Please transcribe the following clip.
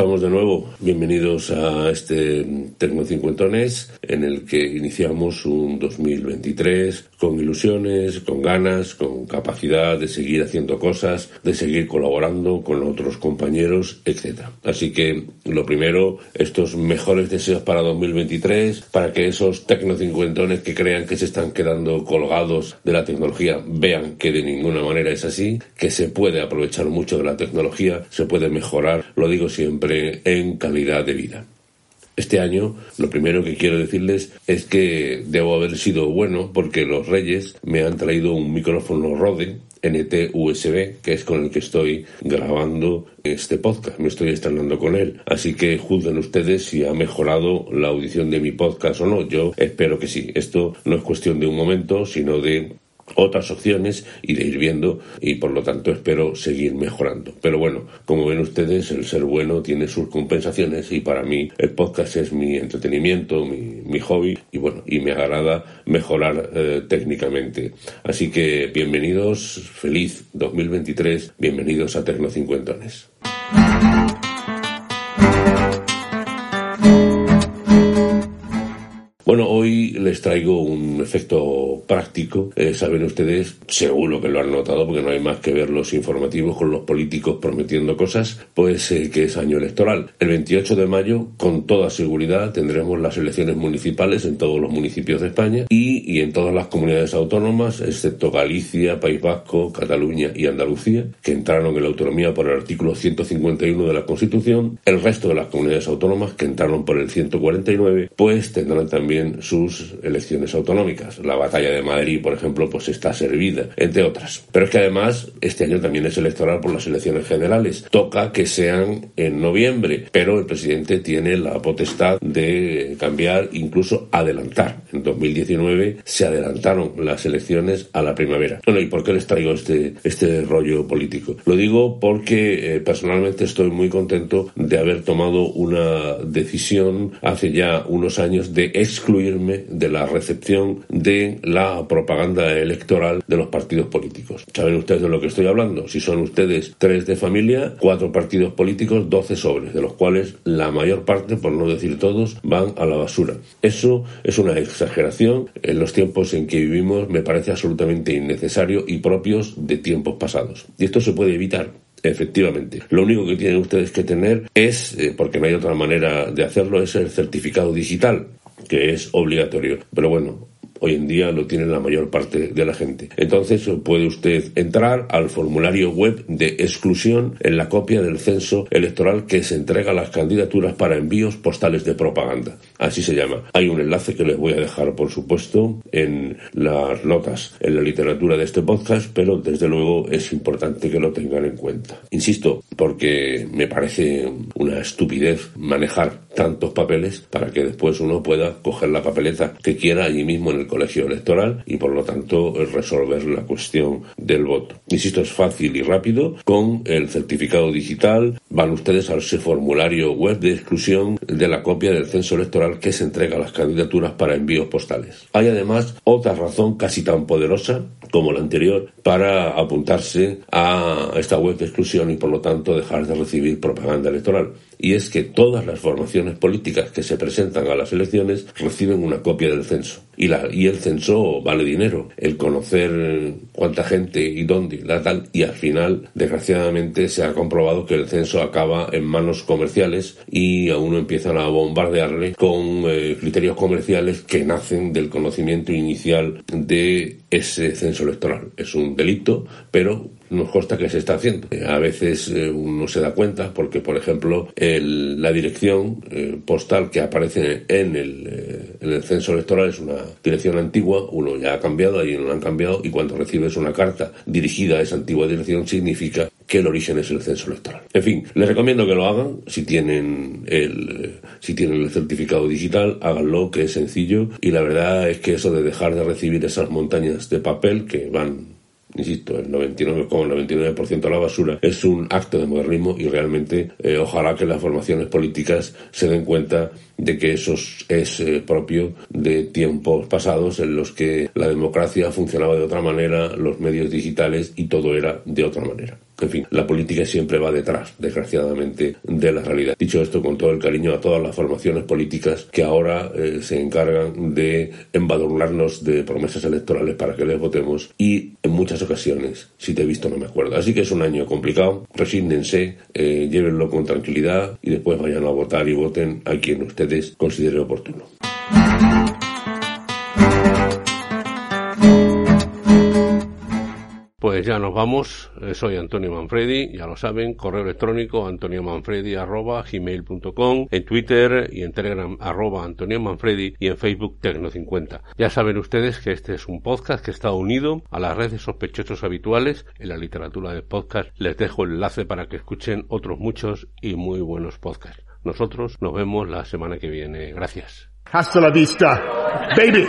estamos de nuevo. Bienvenidos a este Tecno Cincuentones en el que iniciamos un 2023 con ilusiones, con ganas, con capacidad de seguir haciendo cosas, de seguir colaborando con otros compañeros, etc. Así que lo primero, estos mejores deseos para 2023, para que esos Tecno Cincuentones que crean que se están quedando colgados de la tecnología vean que de ninguna manera es así, que se puede aprovechar mucho de la tecnología, se puede mejorar lo digo siempre, en calidad de vida. Este año lo primero que quiero decirles es que debo haber sido bueno porque los Reyes me han traído un micrófono Rode NT USB, que es con el que estoy grabando este podcast. Me estoy estrenando con él. Así que juzguen ustedes si ha mejorado la audición de mi podcast o no. Yo espero que sí. Esto no es cuestión de un momento, sino de otras opciones y de ir viendo y por lo tanto espero seguir mejorando. Pero bueno, como ven ustedes, el ser bueno tiene sus compensaciones y para mí el podcast es mi entretenimiento, mi, hobby y bueno, y me agrada mejorar eh, técnicamente. Así que bienvenidos, feliz 2023, bienvenidos a Tecno Cincuentones. Les traigo un efecto práctico. Eh, saben ustedes, seguro que lo han notado, porque no hay más que ver los informativos con los políticos prometiendo cosas, pues eh, que es año electoral. El 28 de mayo, con toda seguridad, tendremos las elecciones municipales en todos los municipios de España y, y en todas las comunidades autónomas, excepto Galicia, País Vasco, Cataluña y Andalucía, que entraron en la autonomía por el artículo 151 de la Constitución. El resto de las comunidades autónomas, que entraron por el 149, pues tendrán también sus elecciones autonómicas. La batalla de Madrid, por ejemplo, pues está servida, entre otras. Pero es que además este año también es electoral por las elecciones generales. Toca que sean en noviembre, pero el presidente tiene la potestad de cambiar, incluso adelantar. En 2019 se adelantaron las elecciones a la primavera. Bueno, ¿y por qué les traigo este, este rollo político? Lo digo porque eh, personalmente estoy muy contento de haber tomado una decisión hace ya unos años de excluir excluirme de la recepción de la propaganda electoral de los partidos políticos. ¿Saben ustedes de lo que estoy hablando? Si son ustedes tres de familia, cuatro partidos políticos, doce sobres, de los cuales la mayor parte, por no decir todos, van a la basura. Eso es una exageración. En los tiempos en que vivimos me parece absolutamente innecesario y propios de tiempos pasados. Y esto se puede evitar. Efectivamente. Lo único que tienen ustedes que tener es, eh, porque no hay otra manera de hacerlo, es el certificado digital que es obligatorio. Pero bueno, Hoy en día lo tiene la mayor parte de la gente. Entonces puede usted entrar al formulario web de exclusión en la copia del censo electoral que se entrega a las candidaturas para envíos postales de propaganda. Así se llama. Hay un enlace que les voy a dejar, por supuesto, en las notas, en la literatura de este podcast, pero desde luego es importante que lo tengan en cuenta. Insisto, porque me parece una estupidez manejar tantos papeles para que después uno pueda coger la papeleta que quiera allí mismo en el colegio electoral y por lo tanto resolver la cuestión del voto. Insisto, es fácil y rápido. Con el certificado digital van ustedes a ese formulario web de exclusión de la copia del censo electoral que se entrega a las candidaturas para envíos postales. Hay además otra razón casi tan poderosa como la anterior para apuntarse a esta web de exclusión y por lo tanto dejar de recibir propaganda electoral. Y es que todas las formaciones políticas que se presentan a las elecciones reciben una copia del censo. Y, la, y el censo vale dinero. El conocer cuánta gente y dónde, la tal. Y al final, desgraciadamente, se ha comprobado que el censo acaba en manos comerciales y a uno empiezan a bombardearle con eh, criterios comerciales que nacen del conocimiento inicial de ese censo electoral. Es un delito, pero nos consta que se está haciendo. A veces eh, uno se da cuenta porque, por ejemplo, la dirección eh, postal que aparece en el, eh, en el censo electoral es una dirección antigua, uno ya ha cambiado, ahí no lo han cambiado, y cuando recibes una carta dirigida a esa antigua dirección significa que el origen es el censo electoral. En fin, les recomiendo que lo hagan si tienen el si tienen el certificado digital, háganlo, que es sencillo y la verdad es que eso de dejar de recibir esas montañas de papel que van insisto, el 99,99% de la basura, es un acto de modernismo y realmente eh, ojalá que las formaciones políticas se den cuenta de que eso es eh, propio de tiempos pasados en los que la democracia funcionaba de otra manera, los medios digitales y todo era de otra manera. En fin, la política siempre va detrás, desgraciadamente, de la realidad. Dicho esto, con todo el cariño a todas las formaciones políticas que ahora eh, se encargan de embadurnarnos de promesas electorales para que les votemos y en muchas ocasiones, si te he visto no me acuerdo. Así que es un año complicado, resíndense, eh, llévenlo con tranquilidad y después vayan a votar y voten a quien ustedes consideren oportuno. Pues ya nos vamos. Eh, soy Antonio Manfredi, ya lo saben, correo electrónico antoniomanfredi.gmail.com, en Twitter y en Telegram arroba Antonio Manfredi y en Facebook Tecno50. Ya saben ustedes que este es un podcast que está unido a las redes sospechosos habituales en la literatura de podcast. Les dejo el enlace para que escuchen otros muchos y muy buenos podcasts. Nosotros nos vemos la semana que viene. Gracias. Hasta la vista, baby.